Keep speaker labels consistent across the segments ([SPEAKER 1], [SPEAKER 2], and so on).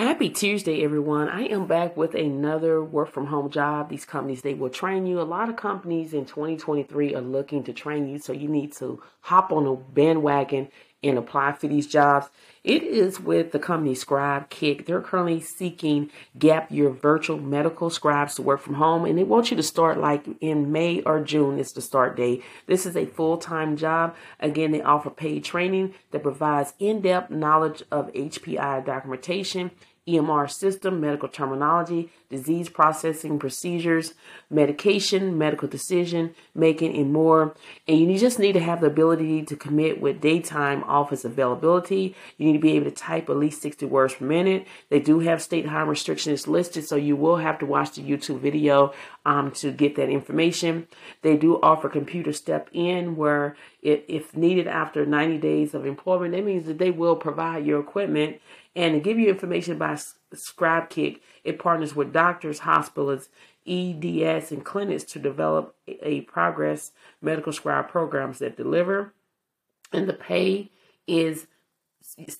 [SPEAKER 1] Happy Tuesday, everyone. I am back with another work from home job. These companies, they will train you. A lot of companies in 2023 are looking to train you, so you need to hop on a bandwagon and apply for these jobs. It is with the company ScribeKick. They're currently seeking gap year virtual medical scribes to work from home, and they want you to start like in May or June is the start date. This is a full time job. Again, they offer paid training that provides in depth knowledge of HPI documentation EMR system, medical terminology, disease processing procedures, medication, medical decision making, and more. And you just need to have the ability to commit with daytime office availability. You need to be able to type at least 60 words per minute. They do have state high restrictions listed, so you will have to watch the YouTube video um, to get that information. They do offer computer step in where it, if needed after 90 days of employment, that means that they will provide your equipment and to give you information about ScribeKick, it partners with doctors, hospitals, EDS, and clinics to develop a progress medical scribe programs that deliver. And the pay is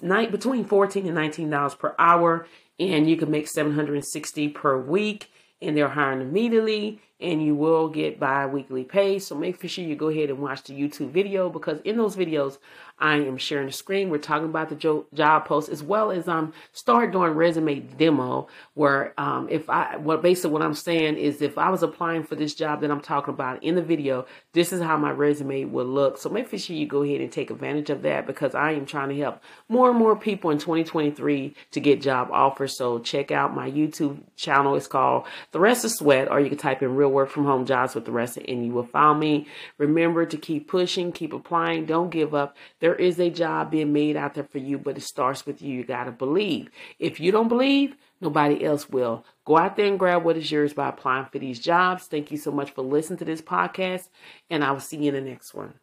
[SPEAKER 1] night between 14 and 19 dollars per hour. And you can make 760 per week. And they're hiring immediately and you will get bi-weekly pay. So make sure you go ahead and watch the youtube video because in those videos i am sharing the screen. We're talking about the job post as well as um start doing resume demo where um if i what basically what i'm saying is if i was applying for this job that i'm talking about in the video this is how my resume would look. So make sure you go ahead and take advantage of that because i am trying to help more and more people in 2023 to get job offers. So check out my youtube channel. It's called the rest of Sweat or you can type in real work from home jobs with Thressa and you will find me. Remember to keep pushing, keep applying, don't give up. There is a job being made out there for you, but it starts with you. You got to believe. If you don't believe, nobody else will. Go out there and grab what is yours by applying for these jobs. Thank you so much for listening to this podcast, and I will see you in the next one.